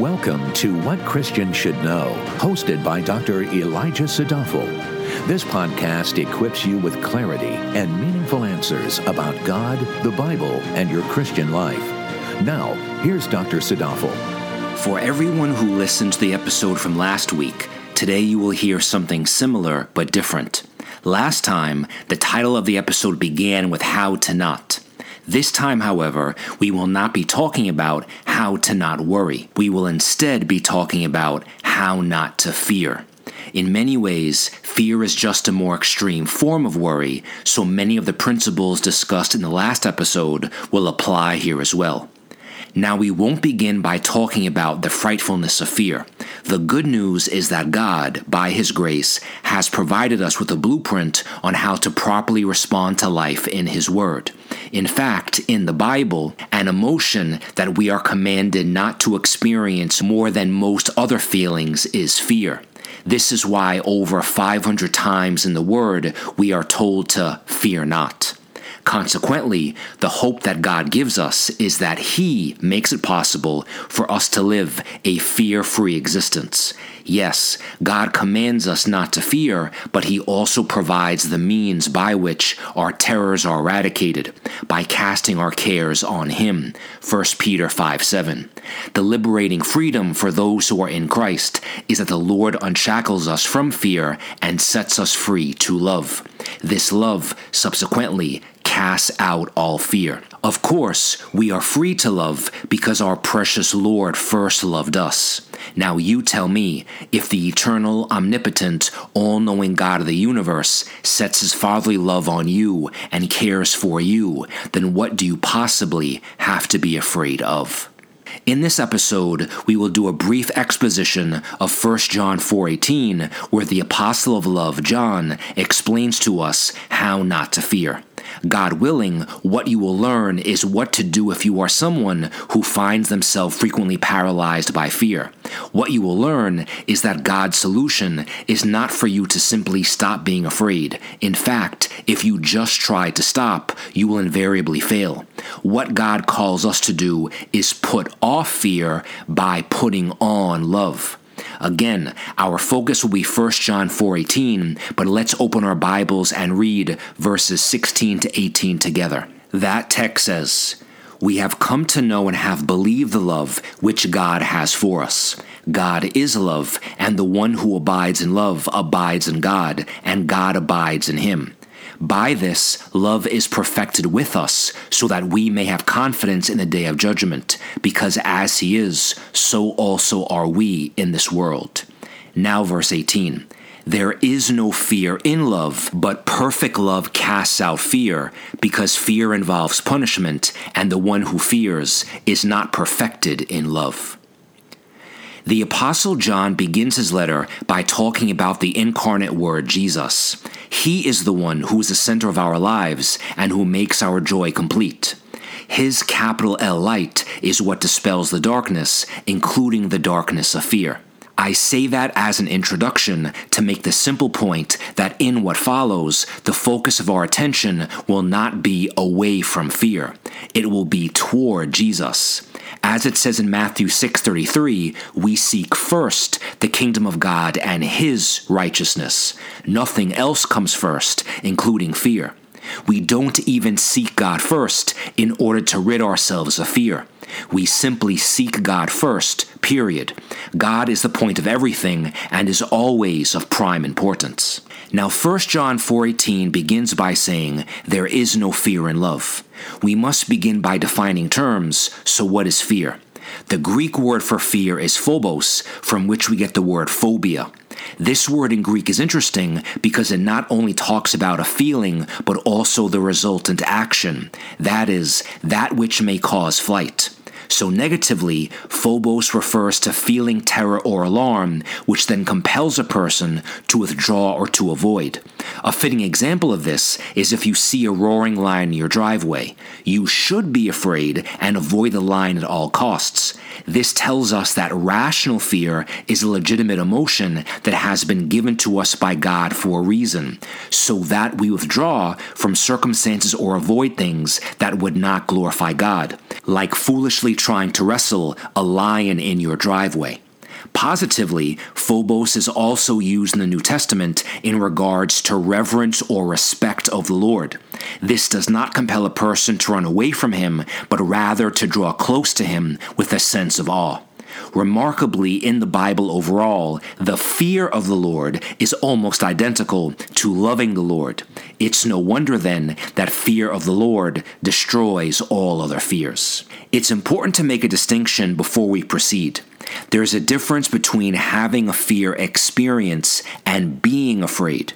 Welcome to What Christians Should Know, hosted by Dr. Elijah Sadafel. This podcast equips you with clarity and meaningful answers about God, the Bible, and your Christian life. Now, here's Dr. Sadafel. For everyone who listened to the episode from last week, today you will hear something similar but different. Last time, the title of the episode began with How to Not. This time, however, we will not be talking about how to not worry. We will instead be talking about how not to fear. In many ways, fear is just a more extreme form of worry, so many of the principles discussed in the last episode will apply here as well. Now, we won't begin by talking about the frightfulness of fear. The good news is that God, by His grace, has provided us with a blueprint on how to properly respond to life in His Word. In fact, in the Bible, an emotion that we are commanded not to experience more than most other feelings is fear. This is why over 500 times in the Word we are told to fear not. Consequently, the hope that God gives us is that He makes it possible for us to live a fear free existence. Yes, God commands us not to fear, but He also provides the means by which our terrors are eradicated by casting our cares on Him. 1 Peter 5 7. The liberating freedom for those who are in Christ is that the Lord unshackles us from fear and sets us free to love. This love, subsequently, casts out all fear. Of course, we are free to love because our precious Lord first loved us. Now you tell me, if the eternal, omnipotent, all knowing God of the universe sets his fatherly love on you and cares for you, then what do you possibly have to be afraid of? In this episode, we will do a brief exposition of 1 John 4:18 where the apostle of love John explains to us how not to fear. God willing, what you will learn is what to do if you are someone who finds themselves frequently paralyzed by fear. What you will learn is that God's solution is not for you to simply stop being afraid. In fact, if you just try to stop, you will invariably fail. What God calls us to do is put off fear by putting on love. Again, our focus will be 1 John 4:18, but let's open our Bibles and read verses 16 to 18 together. That text says, we have come to know and have believed the love which God has for us. God is love, and the one who abides in love abides in God, and God abides in him. By this, love is perfected with us, so that we may have confidence in the day of judgment, because as He is, so also are we in this world. Now, verse 18. There is no fear in love, but perfect love casts out fear, because fear involves punishment, and the one who fears is not perfected in love. The Apostle John begins his letter by talking about the incarnate Word, Jesus. He is the one who is the center of our lives and who makes our joy complete. His capital L light is what dispels the darkness, including the darkness of fear. I say that as an introduction to make the simple point that in what follows, the focus of our attention will not be away from fear. It will be toward Jesus. As it says in Matthew 6:33, we seek first the kingdom of God and his righteousness. Nothing else comes first, including fear. We don't even seek God first in order to rid ourselves of fear. We simply seek God first, period. God is the point of everything and is always of prime importance. Now 1 John 4:18 begins by saying there is no fear in love. We must begin by defining terms. So what is fear? The Greek word for fear is phobos, from which we get the word phobia. This word in Greek is interesting because it not only talks about a feeling, but also the resultant action. That is, that which may cause flight. So, negatively, phobos refers to feeling terror or alarm, which then compels a person to withdraw or to avoid. A fitting example of this is if you see a roaring lion in your driveway. You should be afraid and avoid the lion at all costs. This tells us that rational fear is a legitimate emotion that has been given to us by God for a reason, so that we withdraw from circumstances or avoid things that would not glorify God, like foolishly trying to wrestle a lion in your driveway. Positively, phobos is also used in the New Testament in regards to reverence or respect of the Lord. This does not compel a person to run away from him, but rather to draw close to him with a sense of awe. Remarkably, in the Bible overall, the fear of the Lord is almost identical to loving the Lord. It's no wonder then that fear of the Lord destroys all other fears. It's important to make a distinction before we proceed. There's a difference between having a fear experience and being afraid.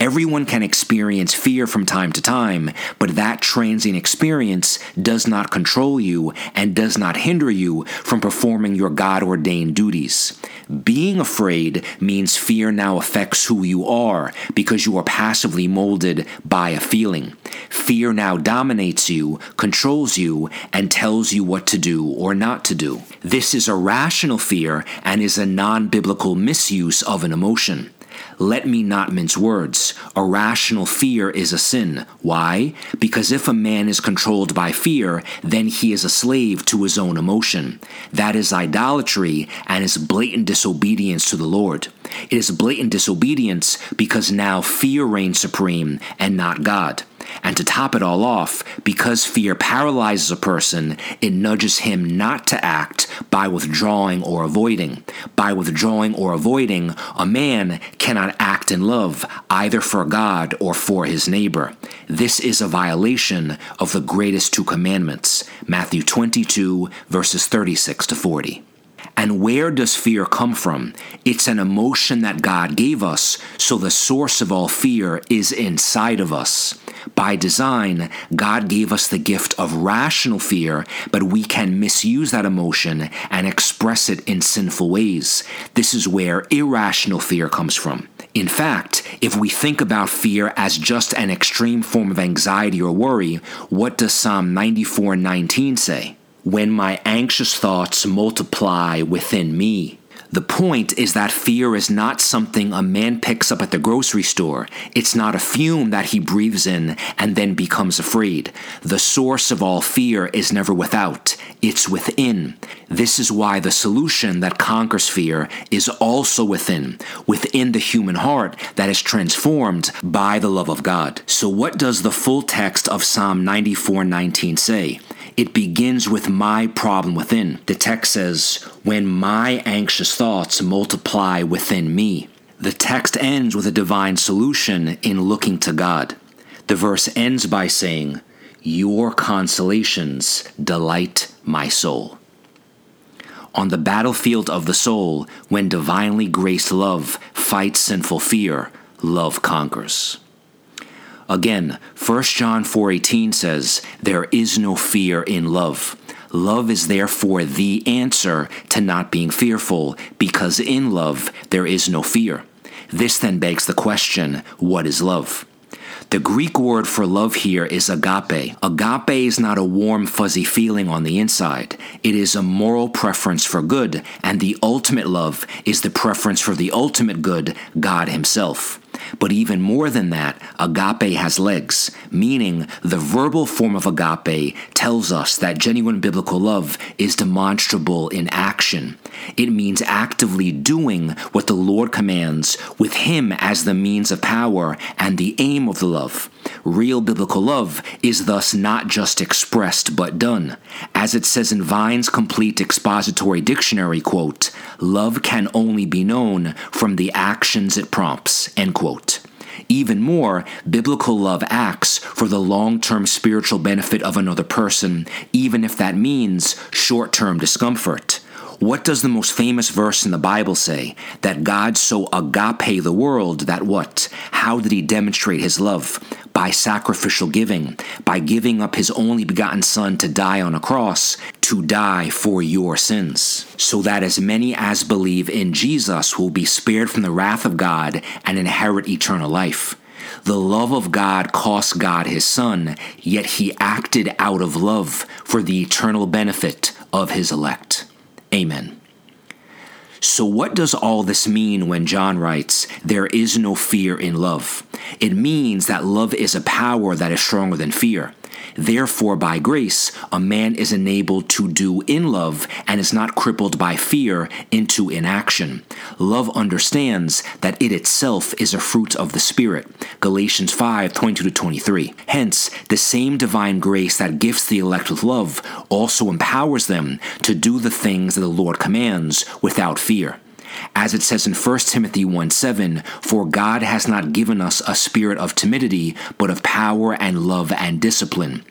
Everyone can experience fear from time to time, but that transient experience does not control you and does not hinder you from performing your God ordained duties. Being afraid means fear now affects who you are because you are passively molded by a feeling. Fear now dominates you, controls you, and tells you what to do or not to do. This is a rational fear and is a non biblical misuse of an emotion. Let me not mince words. Irrational fear is a sin. Why? Because if a man is controlled by fear, then he is a slave to his own emotion. That is idolatry and is blatant disobedience to the Lord. It is blatant disobedience because now fear reigns supreme and not God. And to top it all off, because fear paralyzes a person, it nudges him not to act by withdrawing or avoiding. By withdrawing or avoiding, a man cannot act in love either for God or for his neighbor. This is a violation of the greatest two commandments Matthew 22, verses 36 to 40. And where does fear come from? It's an emotion that God gave us, so the source of all fear is inside of us. By design, God gave us the gift of rational fear, but we can misuse that emotion and express it in sinful ways. This is where irrational fear comes from. In fact, if we think about fear as just an extreme form of anxiety or worry, what does Psalm 94:19 say? When my anxious thoughts multiply within me, the point is that fear is not something a man picks up at the grocery store. It's not a fume that he breathes in and then becomes afraid. The source of all fear is never without, it's within. This is why the solution that conquers fear is also within, within the human heart that is transformed by the love of God. So, what does the full text of Psalm 94:19 say? It begins with my problem within. The text says, When my anxious thoughts multiply within me. The text ends with a divine solution in looking to God. The verse ends by saying, Your consolations delight my soul. On the battlefield of the soul, when divinely graced love fights sinful fear, love conquers. Again, 1 John 4:18 says, "There is no fear in love." Love is therefore the answer to not being fearful, because in love there is no fear. This then begs the question what is love? The Greek word for love here is agape. Agape is not a warm, fuzzy feeling on the inside. It is a moral preference for good, and the ultimate love is the preference for the ultimate good, God Himself. But even more than that, agape has legs, meaning the verbal form of agape tells us that genuine biblical love is demonstrable in action. It means actively doing what the Lord commands, with Him as the means of power and the aim of the love. Real biblical love is thus not just expressed but done. As it says in Vine's complete expository dictionary, quote, love can only be known from the actions it prompts, end quote. Even more, biblical love acts for the long term spiritual benefit of another person, even if that means short term discomfort. What does the most famous verse in the Bible say? That God so agape the world that what? How did he demonstrate his love? By sacrificial giving, by giving up his only begotten Son to die on a cross, to die for your sins, so that as many as believe in Jesus will be spared from the wrath of God and inherit eternal life. The love of God cost God his Son, yet he acted out of love for the eternal benefit of his elect. Amen. So, what does all this mean when John writes, There is no fear in love? It means that love is a power that is stronger than fear. Therefore, by grace, a man is enabled to do in love and is not crippled by fear into inaction. Love understands that it itself is a fruit of the Spirit. Galatians 5 22 23. Hence, the same divine grace that gifts the elect with love also empowers them to do the things that the Lord commands without fear. As it says in 1 Timothy 1 7, For God has not given us a spirit of timidity, but of power and love and discipline.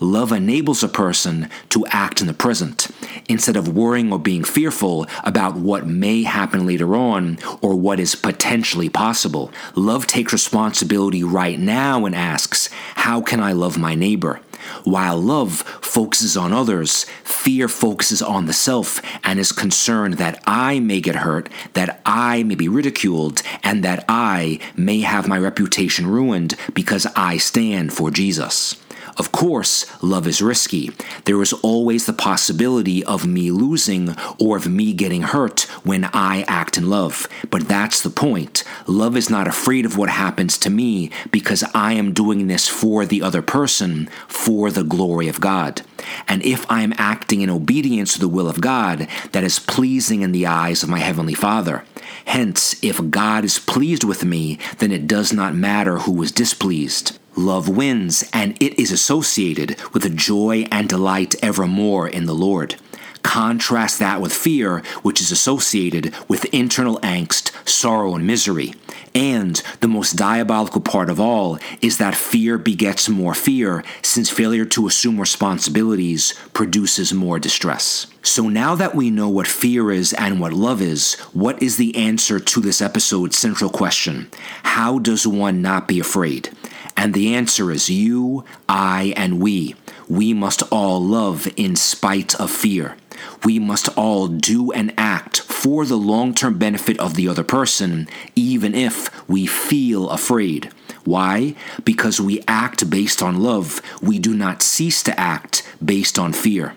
Love enables a person to act in the present, instead of worrying or being fearful about what may happen later on or what is potentially possible. Love takes responsibility right now and asks, How can I love my neighbor? While love focuses on others, fear focuses on the self and is concerned that I may get hurt, that I may be ridiculed, and that I may have my reputation ruined because I stand for Jesus. Of course, love is risky. There is always the possibility of me losing or of me getting hurt when I act in love. But that's the point. Love is not afraid of what happens to me because I am doing this for the other person, for the glory of God. And if I am acting in obedience to the will of God, that is pleasing in the eyes of my Heavenly Father. Hence, if God is pleased with me, then it does not matter who is displeased. Love wins, and it is associated with a joy and delight evermore in the Lord. Contrast that with fear, which is associated with internal angst, sorrow, and misery. And the most diabolical part of all is that fear begets more fear, since failure to assume responsibilities produces more distress. So now that we know what fear is and what love is, what is the answer to this episode's central question? How does one not be afraid? And the answer is you, I, and we. We must all love in spite of fear. We must all do and act for the long term benefit of the other person, even if we feel afraid. Why? Because we act based on love. We do not cease to act based on fear.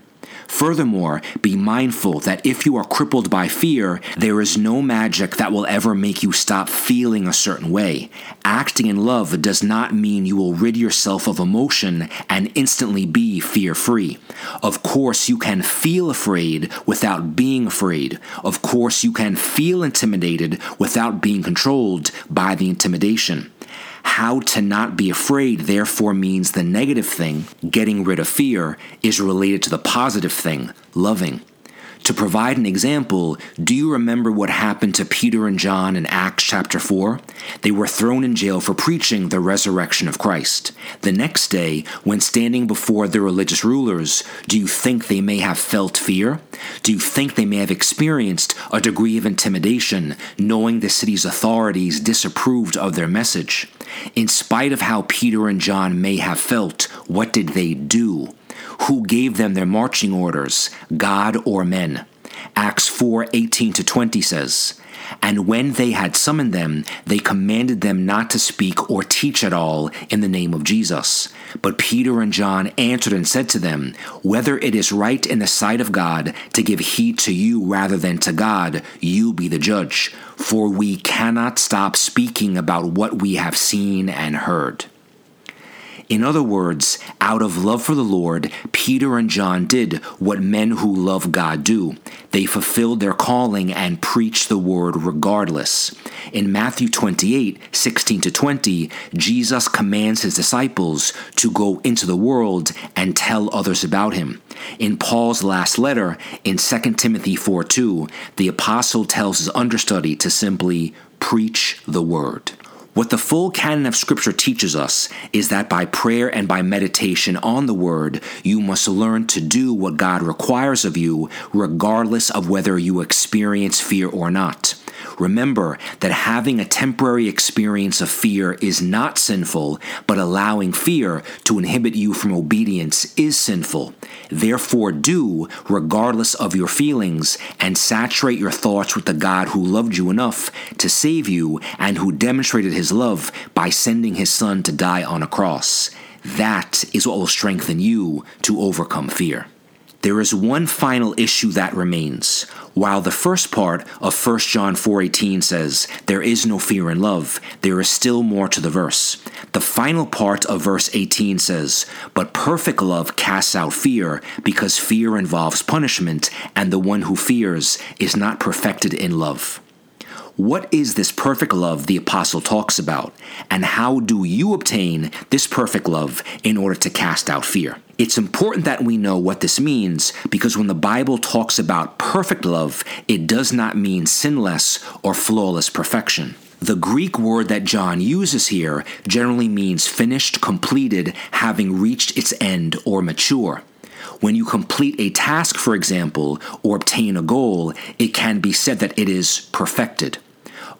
Furthermore, be mindful that if you are crippled by fear, there is no magic that will ever make you stop feeling a certain way. Acting in love does not mean you will rid yourself of emotion and instantly be fear free. Of course, you can feel afraid without being afraid. Of course, you can feel intimidated without being controlled by the intimidation. How to not be afraid, therefore, means the negative thing, getting rid of fear, is related to the positive thing, loving. To provide an example, do you remember what happened to Peter and John in Acts chapter 4? They were thrown in jail for preaching the resurrection of Christ. The next day, when standing before the religious rulers, do you think they may have felt fear? Do you think they may have experienced a degree of intimidation, knowing the city's authorities disapproved of their message? In spite of how Peter and John may have felt, what did they do? Who gave them their marching orders, God or men? Acts 4 18 to 20 says, And when they had summoned them, they commanded them not to speak or teach at all in the name of Jesus. But Peter and John answered and said to them, Whether it is right in the sight of God to give heed to you rather than to God, you be the judge. For we cannot stop speaking about what we have seen and heard. In other words, out of love for the Lord, Peter and John did what men who love God do. They fulfilled their calling and preached the word regardless. In Matthew 28 16 to 20, Jesus commands his disciples to go into the world and tell others about him. In Paul's last letter, in 2 Timothy 4 2, the apostle tells his understudy to simply preach the word. What the full canon of Scripture teaches us is that by prayer and by meditation on the Word, you must learn to do what God requires of you, regardless of whether you experience fear or not. Remember that having a temporary experience of fear is not sinful, but allowing fear to inhibit you from obedience is sinful. Therefore, do, regardless of your feelings, and saturate your thoughts with the God who loved you enough to save you and who demonstrated his love by sending his son to die on a cross. That is what will strengthen you to overcome fear. There is one final issue that remains. While the first part of 1 John 4:18 says, "There is no fear in love," there is still more to the verse. The final part of verse 18 says, "But perfect love casts out fear, because fear involves punishment, and the one who fears is not perfected in love." What is this perfect love the apostle talks about? And how do you obtain this perfect love in order to cast out fear? It's important that we know what this means because when the Bible talks about perfect love, it does not mean sinless or flawless perfection. The Greek word that John uses here generally means finished, completed, having reached its end, or mature. When you complete a task, for example, or obtain a goal, it can be said that it is perfected.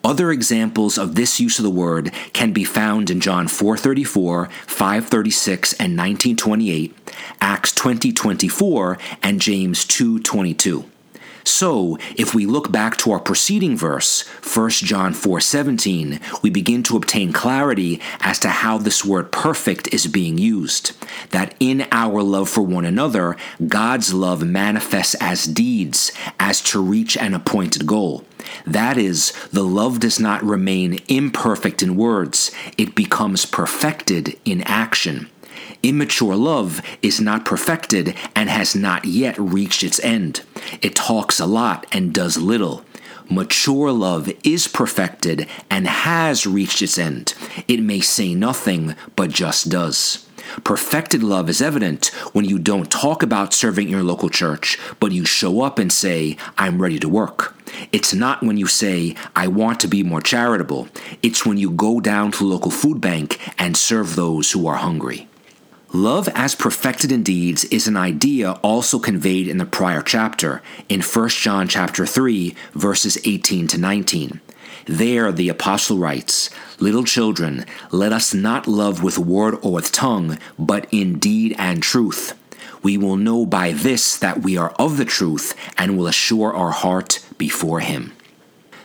Other examples of this use of the word can be found in John 4:34, 5:36 and 19:28, Acts 20:24 and James 2:22. So, if we look back to our preceding verse, 1 John 4:17, we begin to obtain clarity as to how this word perfect is being used. That in our love for one another, God's love manifests as deeds, as to reach an appointed goal. That is, the love does not remain imperfect in words, it becomes perfected in action. Immature love is not perfected and has not yet reached its end. It talks a lot and does little. Mature love is perfected and has reached its end. It may say nothing, but just does. Perfected love is evident when you don't talk about serving your local church, but you show up and say, I'm ready to work. It's not when you say, I want to be more charitable. It's when you go down to the local food bank and serve those who are hungry. Love as perfected in deeds is an idea also conveyed in the prior chapter, in 1 John chapter 3, verses 18 to 19. There the apostle writes, Little children, let us not love with word or with tongue, but in deed and truth. We will know by this that we are of the truth, and will assure our heart before him.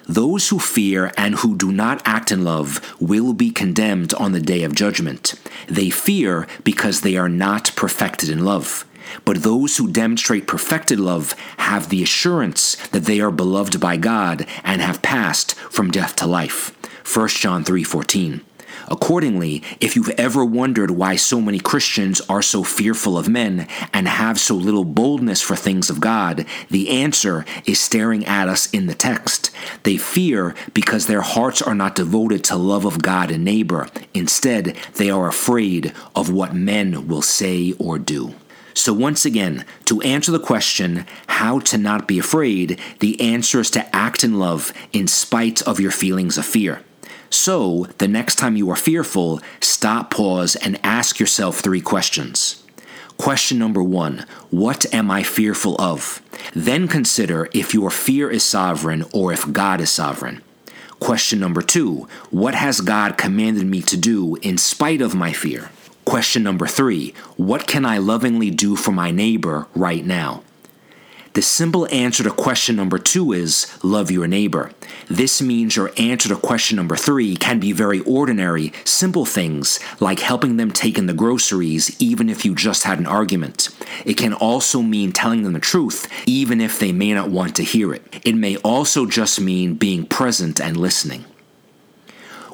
Those who fear and who do not act in love will be condemned on the day of judgment. They fear because they are not perfected in love. But those who demonstrate perfected love have the assurance that they are beloved by God and have passed from death to life. 1 John 3:14. Accordingly, if you've ever wondered why so many Christians are so fearful of men and have so little boldness for things of God, the answer is staring at us in the text. They fear because their hearts are not devoted to love of God and neighbor. Instead, they are afraid of what men will say or do. So, once again, to answer the question, how to not be afraid, the answer is to act in love in spite of your feelings of fear. So, the next time you are fearful, stop, pause, and ask yourself three questions. Question number one What am I fearful of? Then consider if your fear is sovereign or if God is sovereign. Question number two What has God commanded me to do in spite of my fear? Question number three What can I lovingly do for my neighbor right now? The simple answer to question number two is love your neighbor. This means your answer to question number three can be very ordinary, simple things like helping them take in the groceries even if you just had an argument. It can also mean telling them the truth even if they may not want to hear it. It may also just mean being present and listening.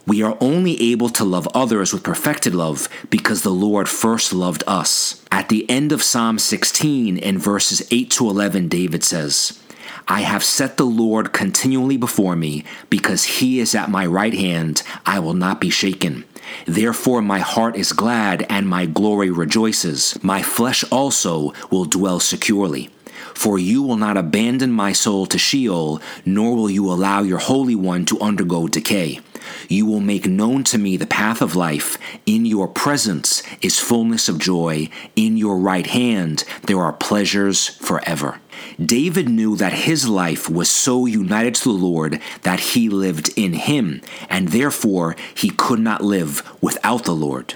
We are only able to love others with perfected love because the Lord first loved us. At the end of Psalm 16, in verses 8 to 11, David says, I have set the Lord continually before me, because he is at my right hand, I will not be shaken. Therefore my heart is glad, and my glory rejoices. My flesh also will dwell securely. For you will not abandon my soul to Sheol, nor will you allow your Holy One to undergo decay. You will make known to me the path of life. In your presence is fullness of joy. In your right hand there are pleasures forever. David knew that his life was so united to the Lord that he lived in him, and therefore he could not live without the Lord.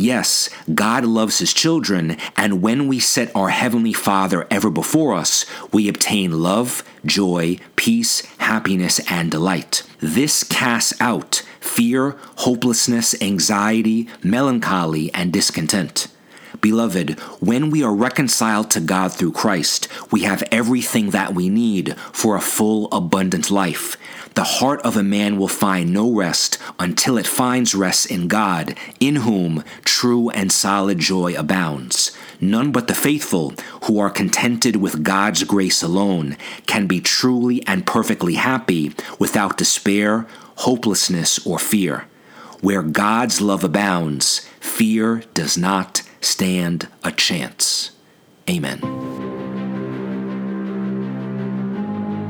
Yes, God loves his children, and when we set our Heavenly Father ever before us, we obtain love, joy, peace, happiness, and delight. This casts out fear, hopelessness, anxiety, melancholy, and discontent. Beloved, when we are reconciled to God through Christ, we have everything that we need for a full, abundant life. The heart of a man will find no rest until it finds rest in God, in whom true and solid joy abounds. None but the faithful, who are contented with God's grace alone, can be truly and perfectly happy without despair, hopelessness, or fear. Where God's love abounds, fear does not stand a chance. Amen.